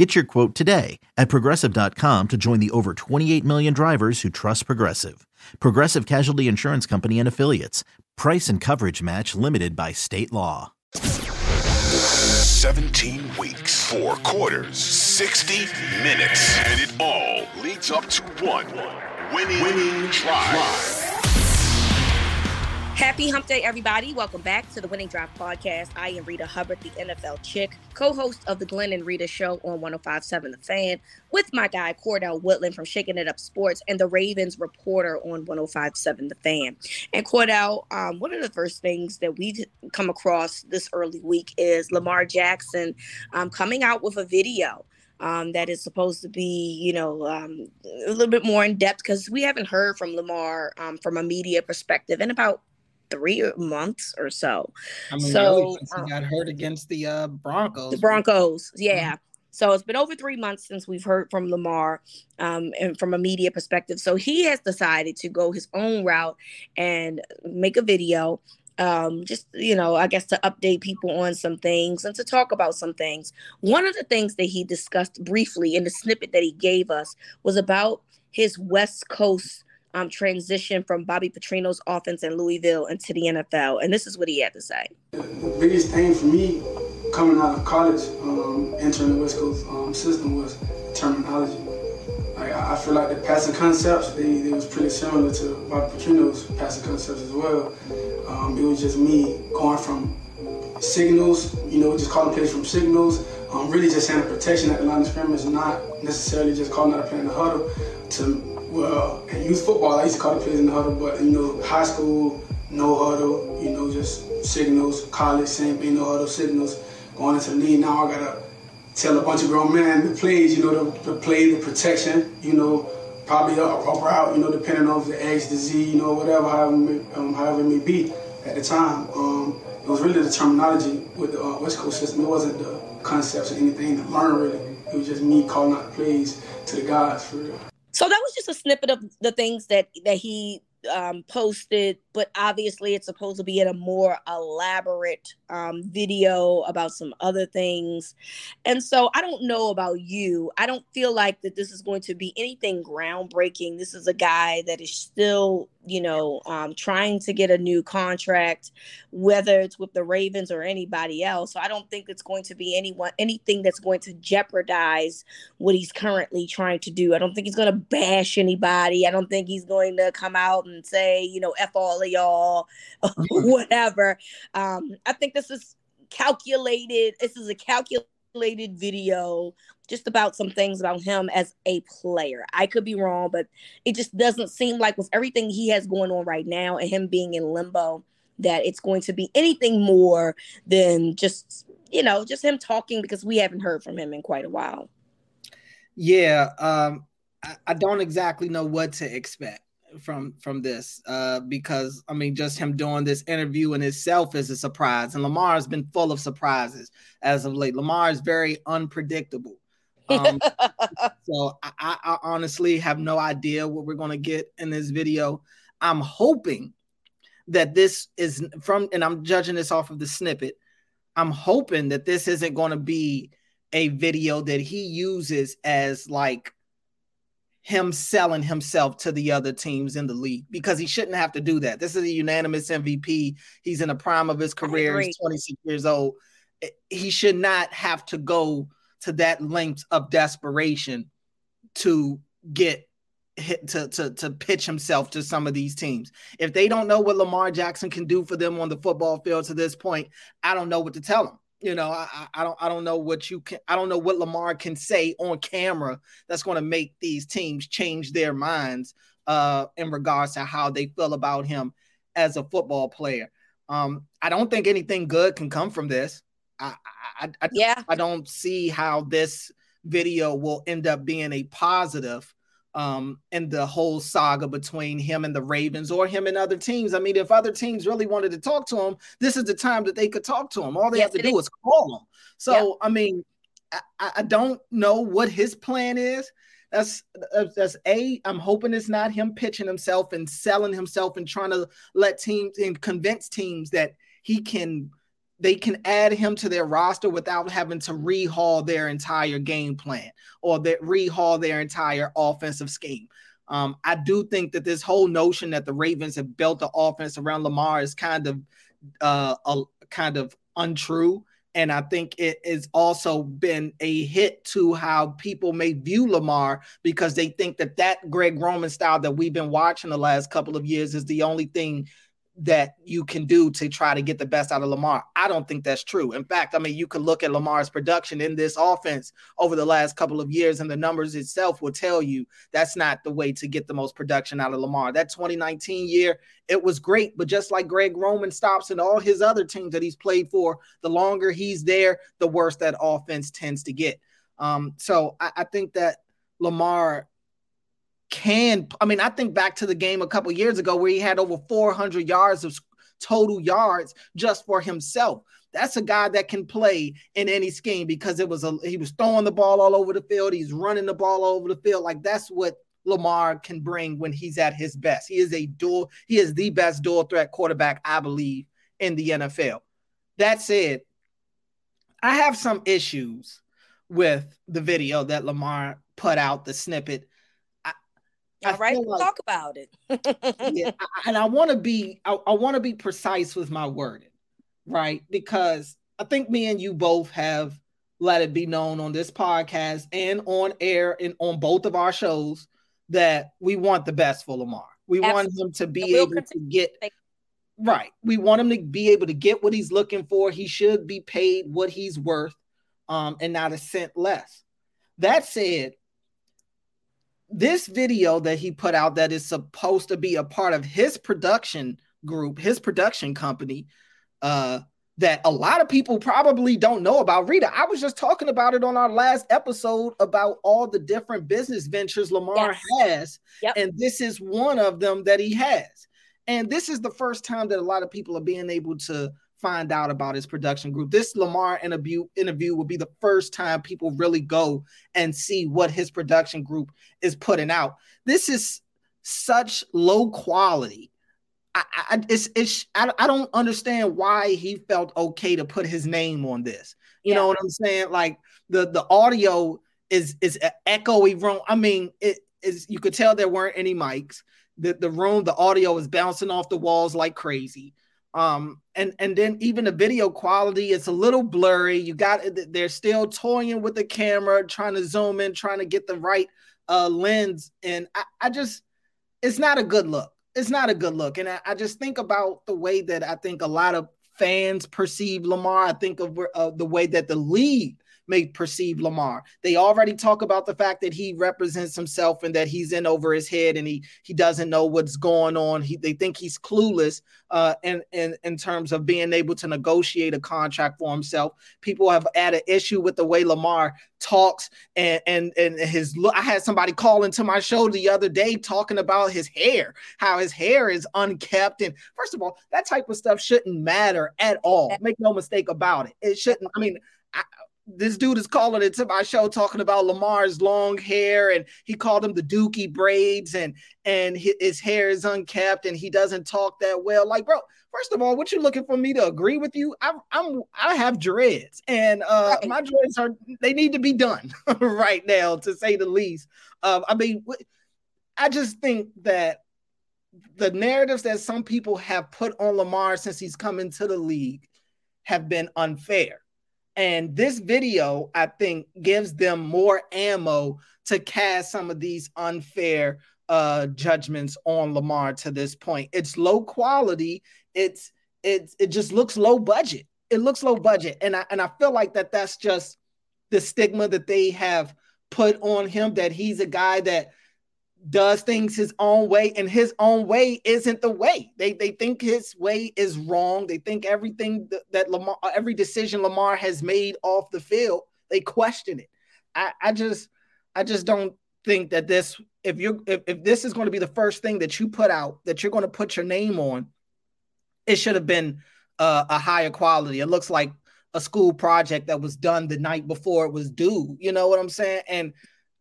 Get your quote today at progressive.com to join the over 28 million drivers who trust Progressive. Progressive Casualty Insurance Company and Affiliates. Price and coverage match limited by state law. 17 weeks, four quarters, 60 minutes, and it all leads up to one winning, winning drive. Happy Hump Day, everybody. Welcome back to the Winning Drive Podcast. I am Rita Hubbard, the NFL chick, co host of the Glenn and Rita Show on 1057 The Fan, with my guy, Cordell Woodland from Shaking It Up Sports and the Ravens reporter on 1057 The Fan. And Cordell, um, one of the first things that we've come across this early week is Lamar Jackson um, coming out with a video. Um, that is supposed to be, you know, um, a little bit more in depth because we haven't heard from Lamar um, from a media perspective in about three months or so. I mean, so really, since he got hurt against the uh, Broncos. The Broncos, yeah. Mm-hmm. So it's been over three months since we've heard from Lamar, um, and from a media perspective. So he has decided to go his own route and make a video. Um, just you know, I guess to update people on some things and to talk about some things. One of the things that he discussed briefly in the snippet that he gave us was about his West Coast um, transition from Bobby Petrino's offense in Louisville into the NFL. And this is what he had to say. The biggest thing for me coming out of college, um, entering the West Coast um, system was terminology. Like, I feel like the passing concepts, they, they was pretty similar to Bobby Petrino's passing concepts as well. Um, it was just me going from signals, you know, just calling plays from signals, um, really just having protection at the line of scrimmage, not necessarily just calling out a play in the huddle to well, in youth football, I used to call the plays in the huddle, but you know, high school, no huddle, you know, just signals. College, same thing, no huddle, signals. Going into the league now, I gotta tell a bunch of grown men the plays, you know, the, the play, the protection, you know, probably a, a route, you know, depending on the X, the Z, you know, whatever, however, um, however it may be at the time. Um, it was really the terminology with the uh, West Coast system. It wasn't the concepts or anything to learn really. It was just me calling out the plays to the guys for real. Just a snippet of the things that that he um, posted, but obviously it's supposed to be in a more elaborate um, video about some other things. And so I don't know about you. I don't feel like that this is going to be anything groundbreaking. This is a guy that is still, you know, um, trying to get a new contract, whether it's with the Ravens or anybody else. So I don't think it's going to be anyone anything that's going to jeopardize what he's currently trying to do. I don't think he's going to bash anybody. I don't think he's going to come out and say, you know, F all of y'all, whatever. Um, I think this is calculated. This is a calculated video just about some things about him as a player. I could be wrong, but it just doesn't seem like with everything he has going on right now and him being in limbo that it's going to be anything more than just, you know, just him talking because we haven't heard from him in quite a while. Yeah, um, I, I don't exactly know what to expect from from this uh because I mean just him doing this interview in itself is a surprise and Lamar has been full of surprises as of late. Lamar is very unpredictable. Um, so I, I honestly have no idea what we're going to get in this video. I'm hoping that this is from, and I'm judging this off of the snippet. I'm hoping that this isn't going to be a video that he uses as like him selling himself to the other teams in the league because he shouldn't have to do that. This is a unanimous MVP. He's in the prime of his career. He's 26 years old. Eh, he should not have to go to that length of desperation to get hit to, to to pitch himself to some of these teams. If they don't know what Lamar Jackson can do for them on the football field to this point, I don't know what to tell them. You know, I, I don't I don't know what you can I don't know what Lamar can say on camera that's going to make these teams change their minds uh in regards to how they feel about him as a football player. Um, I don't think anything good can come from this. I, I, I, yeah. I don't see how this video will end up being a positive um, and the whole saga between him and the Ravens or him and other teams. I mean, if other teams really wanted to talk to him, this is the time that they could talk to him. All they yes, have to do is. is call him. So, yeah. I mean, I, I, don't know what his plan is. That's that's a. I'm hoping it's not him pitching himself and selling himself and trying to let teams and convince teams that he can they can add him to their roster without having to rehaul their entire game plan or that rehaul their entire offensive scheme. Um, I do think that this whole notion that the Ravens have built the offense around Lamar is kind of uh, a, kind of untrue. And I think it has also been a hit to how people may view Lamar because they think that that Greg Roman style that we've been watching the last couple of years is the only thing that you can do to try to get the best out of Lamar. I don't think that's true. In fact, I mean, you could look at Lamar's production in this offense over the last couple of years, and the numbers itself will tell you that's not the way to get the most production out of Lamar. That 2019 year, it was great, but just like Greg Roman stops and all his other teams that he's played for, the longer he's there, the worse that offense tends to get. Um, so I, I think that Lamar can I mean I think back to the game a couple years ago where he had over 400 yards of total yards just for himself. That's a guy that can play in any scheme because it was a he was throwing the ball all over the field, he's running the ball all over the field. Like that's what Lamar can bring when he's at his best. He is a dual he is the best dual threat quarterback I believe in the NFL. That said, I have some issues with the video that Lamar put out the snippet all right, like, talk about it. yeah, and I want to be I, I want to be precise with my wording, right? Because I think me and you both have let it be known on this podcast and on air and on both of our shows that we want the best for Lamar. We Absolutely. want him to be able to get right. We want him to be able to get what he's looking for. He should be paid what he's worth, um, and not a cent less. That said, this video that he put out that is supposed to be a part of his production group, his production company, uh, that a lot of people probably don't know about. Rita, I was just talking about it on our last episode about all the different business ventures Lamar yes. has, yep. and this is one of them that he has. And this is the first time that a lot of people are being able to find out about his production group. This Lamar interview interview will be the first time people really go and see what his production group is putting out. This is such low quality. I, I it's it's I, I don't understand why he felt okay to put his name on this. You yeah. know what I'm saying? Like the the audio is is echoey room. I mean, it is you could tell there weren't any mics. The the room, the audio is bouncing off the walls like crazy um and and then even the video quality it's a little blurry. You got they're still toying with the camera trying to zoom in trying to get the right uh lens. And i, I just it's not a good look. It's not a good look. And I, I, just think about the way that i think a lot of fans perceive lamar. I think of uh, the way that the league may perceive Lamar. They already talk about the fact that he represents himself and that he's in over his head and he he doesn't know what's going on. He they think he's clueless uh, in, in in terms of being able to negotiate a contract for himself. People have had an issue with the way Lamar talks and and and his look. I had somebody call into my show the other day talking about his hair, how his hair is unkept. And first of all, that type of stuff shouldn't matter at all. Make no mistake about it. It shouldn't. I mean, I, this dude is calling it to my show talking about Lamar's long hair and he called him the dookie braids and and his hair is unkept and he doesn't talk that well. Like, bro, first of all, what you looking for me to agree with you? I'm I'm I have dreads and uh right. my dreads are they need to be done right now to say the least. Um, I mean, I just think that the narratives that some people have put on Lamar since he's come into the league have been unfair and this video, I think, gives them more ammo to cast some of these unfair uh, judgments on Lamar to this point. It's low quality. It's it's it just looks low budget. It looks low budget, and I and I feel like that that's just the stigma that they have put on him that he's a guy that does things his own way and his own way isn't the way they they think his way is wrong they think everything that, lamar every decision lamar has made off the field they question it i i just i just don't think that this if you if, if this is going to be the first thing that you put out that you're going to put your name on, it should have been uh, a higher quality. It looks like a school project that was done the night before it was due. You know what I'm saying? And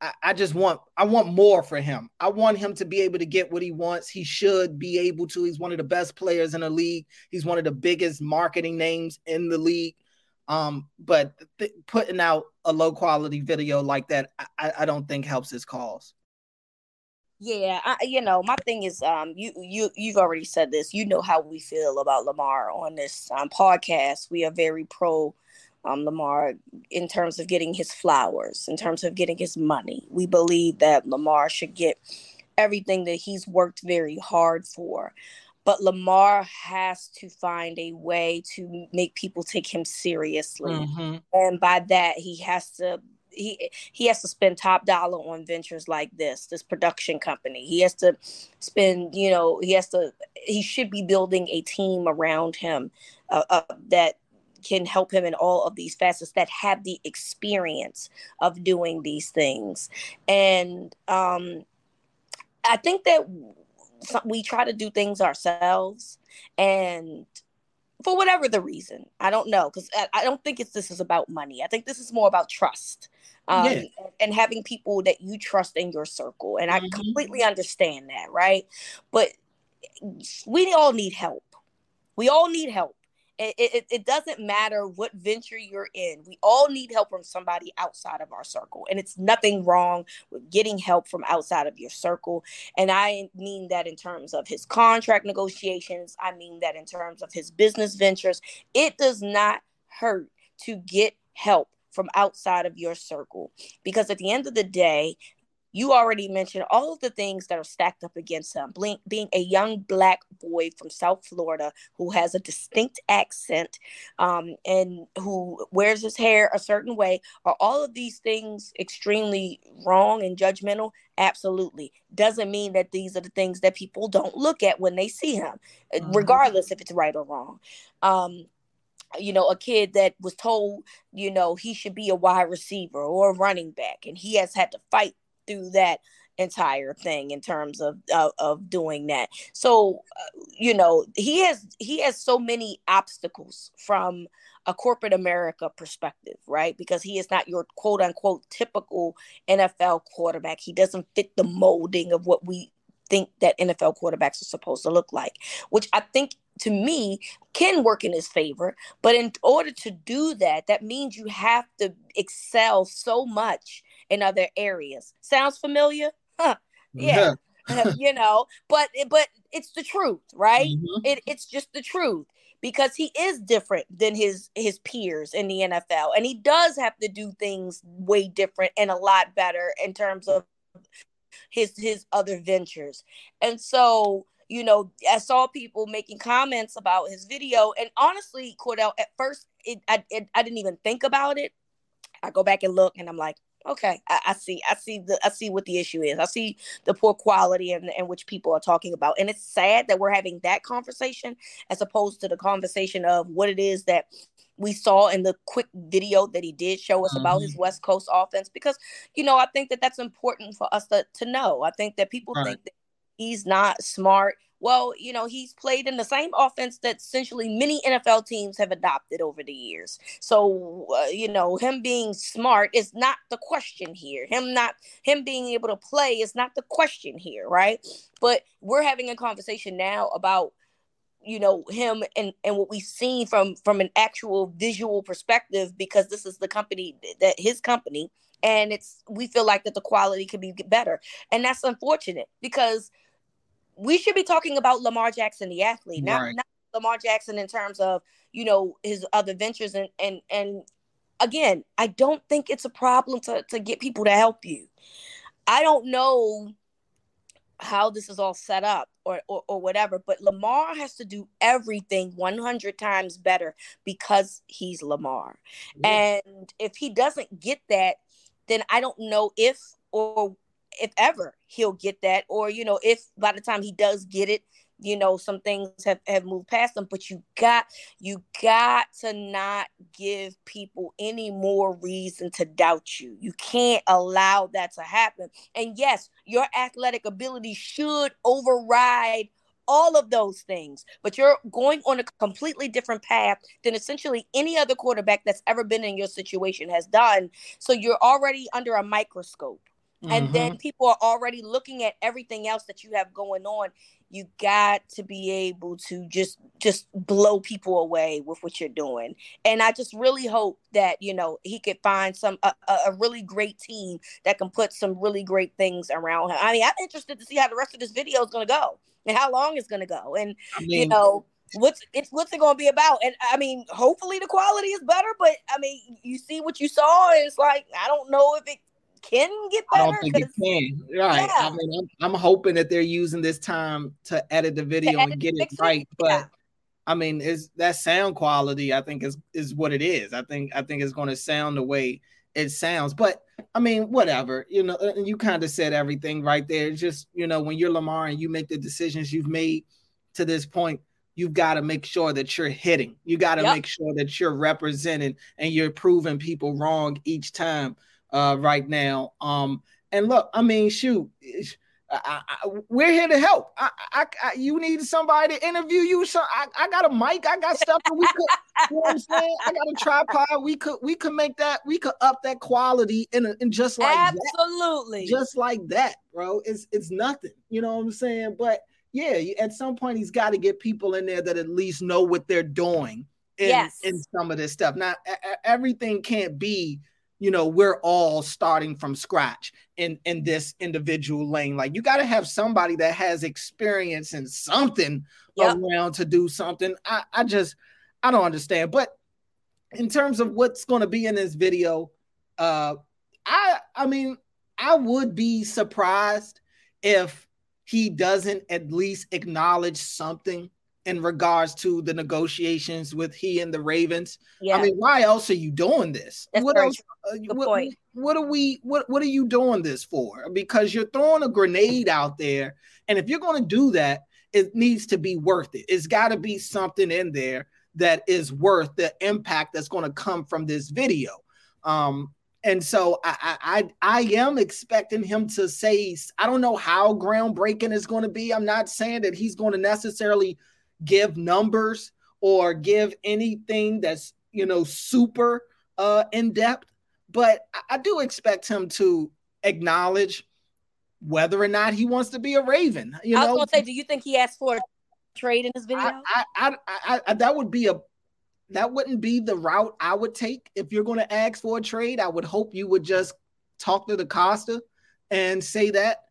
I, I just want I want more for him. I want him to be able to get what he wants. He should be able to. He's one of the best players in the league. He's one of the biggest marketing names in the league. Um, but th- putting out a low quality video like that, I, I don't think helps his cause. Yeah, I, you know, my thing is, um, you you you've already said this. You know how we feel about Lamar on this um, podcast. We are very pro um, Lamar in terms of getting his flowers, in terms of getting his money. We believe that Lamar should get everything that he's worked very hard for. But Lamar has to find a way to make people take him seriously. Mm-hmm. And by that, he has to he he has to spend top dollar on ventures like this this production company he has to spend you know he has to he should be building a team around him uh, uh, that can help him in all of these facets that have the experience of doing these things. And um, I think that we try to do things ourselves and for whatever the reason i don't know because I, don't think it's this is about money i think this is more about trust um, yeah. and having people that you trust in your circle and i mm-hmm. completely understand that right but we all need help we all need help it, it, it, doesn't matter what venture you're in. We all need help from somebody outside of our circle. And it's nothing wrong with getting help from outside of your circle. And I mean that in terms of his contract negotiations, I mean that in terms of his business ventures. It does not hurt to get help from outside of your circle because at the end of the day you already mentioned all of the things that are stacked up against him. Being a young black boy from South Florida who has a distinct accent um, and who wears his hair a certain way, are all of these things extremely wrong and judgmental? Absolutely. Doesn't mean that these are the things that people don't look at when they see him, mm-hmm. regardless if it's right or wrong. Um, you know, a kid that was told, you know, he should be a wide receiver or a running back, and he has had to fight through that entire thing in terms of of, of doing that. So uh, you know he has he has so many obstacles from a corporate america perspective right? Because he is not your quote unquote typical nfl quarterback. He doesn't fit the molding of what we think that nfl quarterbacks are supposed to look like which i think to me can work in his favor. But in order to do that that means you have to excel so much in other areas. Sounds familiar? Huh. Yeah. yeah. you know, but but it's the truth, right? Mm-hmm. It, it's just the truth because he is different than his his peers in the NFL and he does have to do things way different and a lot better in terms of his his other ventures. And so, you know, I saw people making comments about his video and honestly, Cordell at first it I it, I didn't even think about it. I go back and look and I'm like, okay I, I, see i see the i see what the issue is i see the poor quality and in, in which people are talking about and it's sad that we're having that conversation as opposed to the conversation of what it is that we saw in the quick video that he did show us mm-hmm. about his mm-hmm. west coast offense because you know i think that that's important for us to, to know i think that people right. think that he's not smart well, you know, he's played in the same offense that essentially many NFL teams have adopted over the years. So, uh, you know, him being smart is not the question here. Him not him being able to play is not the question here, right? But we're having a conversation now about you know him and and what we've seen from from an actual visual perspective because this is the company that his company and it's we feel like that the quality could be better and that's unfortunate because we should be talking about Lamar Jackson, the athlete, not, right. not Lamar Jackson in terms of you know his other ventures and and and again, I don't think it's a problem to to get people to help you. I don't know how this is all set up or, or, or whatever, but Lamar has to do everything 100 times better because he's Lamar. Yeah. And if he doesn't get that, then I don't know if or if ever he'll get that or you know if by the time he does get it you know some things have, have moved past them but you got you got to not give people any more reason to doubt you you can't allow that to happen and yes your athletic ability should override all of those things, but you're going on a completely different path than essentially any other quarterback that's ever been in your situation has done. So you're already under a microscope. Mm-hmm. And then people are already looking at everything else that you have going on. You got to be able to just just blow people away with what you're doing. And I just really hope that, you know, he could find some a, a really great team that can put some really great things around him. I mean, I'm interested to see how the rest of this video is going to go and how long it's going to go. And I mean, you know, what's it's what's it going to be about? And I mean, hopefully the quality is better, but I mean, you see what you saw, and it's like I don't know if it can get better. I don't think it can. Right. Yeah. I mean, I'm, I'm, hoping that they're using this time to edit the video edit and get it right, but. Yeah. I mean, is that sound quality? I think is is what it is. I think I think it's going to sound the way it sounds. But I mean, whatever, you know, you kind of said everything right there. It's just, you know, when you're Lamar and you make the decisions you've made to this point, you've got to make sure that you're hitting. You got to yep. make sure that you're representing and you're proving people wrong each time uh, right now. Um, and look, I mean, shoot, I, I, we're here to help. I, I, you need somebody to interview you. So I, got a mic. I got stuff that we could. you know what I'm saying? I got a tripod. We could, we could make that. We could up that quality in, a, in just like absolutely, that. just like that, bro. It's it's nothing. You know what I'm saying? But yeah, at some point he's got to get people in there that at least know what they're doing. In, yes. in some of this stuff. Now, everything can't be you know we're all starting from scratch in in this individual lane. Like you got to have somebody that has experience in something yep. around to do something. I i just i don't understand. But in terms of what's going to be in this video uh i i mean i would be surprised if he doesn't at least acknowledge something in regards to the negotiations with he and the Ravens. Yeah. I mean, why else are you doing this? That's what else? Uh, what, what, are we? What What are you doing this for? Because you're throwing a grenade out there, and if you're going to do that, it needs to be worth it. It's got to be something in there that is worth the impact that's going to come from this video. Um, and so I, I I am expecting him to say I don't know how groundbreaking is going to be. I'm not saying that he's going to necessarily give numbers or give anything that's you know super uh in depth but I, do expect him to acknowledge whether or not he wants to be a raven you i was know? gonna say do you think he asked for a trade in this video I, I, I, I that would be a that wouldn't be the route i would take if you're going to ask for a trade i would hope you would just talk to DeCosta and say that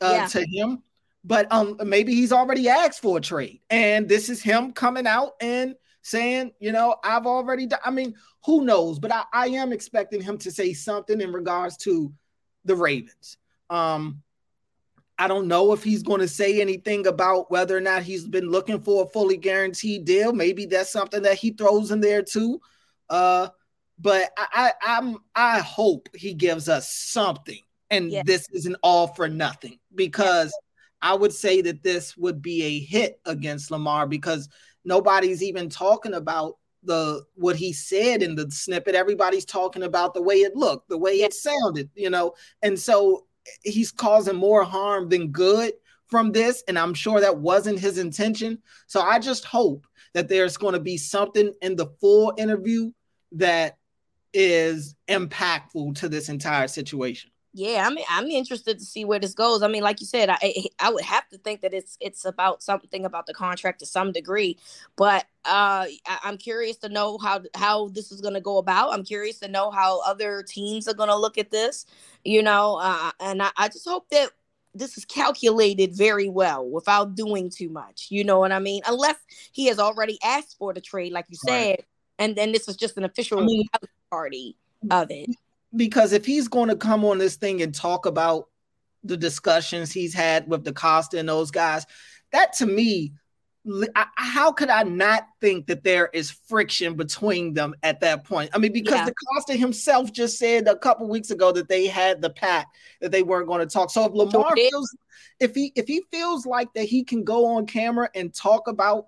uh, yeah. to him but um maybe he's already asked for a trade and this is him coming out and saying you know i've already done i mean who knows? But I, I am expecting him to say something in regards to the ravens. Um i don't know if he's going to say anything about whether or not he's been looking for a fully guaranteed deal. Maybe that's something that he throws in there too. Uh but i, I i'm i hope he gives us something and yeah. this isn't all for nothing because I would say that this would be a hit against Lamar because nobody's even talking about the what he said in the snippet. Everybody's talking about the way it looked, the way it sounded, you know, and so eh, he's causing more harm than good from this. And I'm sure that wasn't his intention. So I just hope that there's going to be something in the full interview that is impactful to this entire situation yeah, I'm I'm interested to see where this goes. I mean, like you said, I I would have to think that it's it's about something about the contract to some degree, but uh, I, am curious to know how how this is going to go about. I'm curious to know how other teams are going to look at this, you know, uh, and I, I just hope that this is calculated very well without doing too much. You know what I mean? Unless he has already asked for the trade, like you said, right. and then this is just an official I mean, party of it because if he's going to come on this thing and talk about the discussions he's had with DeCosta and those guys, that to me I, how could I not think that there is friction between them at that point? I mean, because yeah. DeCosta himself just said a couple weeks ago that they had the pact that they weren't going to talk. So if Lamar feels if he if he feels like that he can go on camera and talk about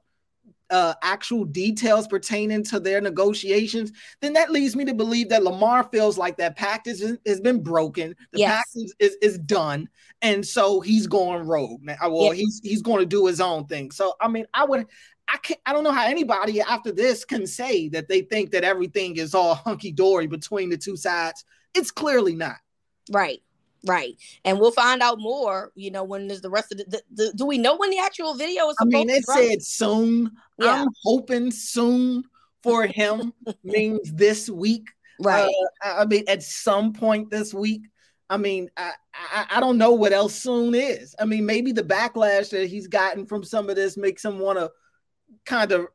uh, actual details pertaining to their negotiations, then that leads me to believe that Lamar feels like that pact is, has been broken. The yes. pact is, is, is, done. And so he's going rogue. Now, well, yes. he's he's going to do his own thing. So I mean, I would I can't I don't know how anybody after this can say that they think that everything is all hunky-dory between the two sides. It's clearly not. Right. Right. And we'll find out more, you know, when there's the rest of the, the, the do we know when the actual video is I mean, it said soon. Yeah. I'm hoping soon for him means this week. Right. Uh, I mean, at some point this week. I mean, I, I, I don't know what else soon is. I mean, maybe the backlash that he's gotten from some of this makes him want to kind of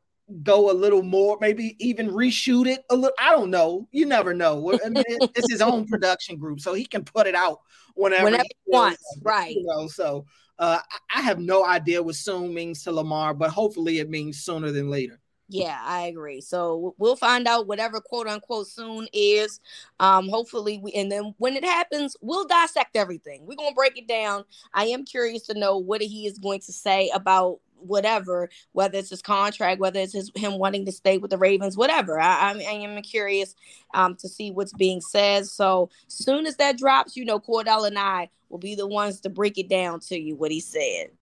go a little more, maybe even reshoot it a little. I don't know. You never know. I mean, it's his own production group, so he can put it out whenever, whenever he, wants. right. You know, so uh, I have no idea what soon means to Lamar, but hopefully it means sooner than later. Yeah, I agree. So we'll find out whatever quote unquote soon is. Um, hopefully we and then when it happens, we'll dissect everything. We're gonna break it down. I am curious to know what he is going to say about whatever, whether it's his contract, whether it's his, him wanting to stay with the Ravens, whatever. I, I, I am curious um, to see what's being said. So soon as that drops, you know, Cordell and I will be the ones to break it down to you what he said.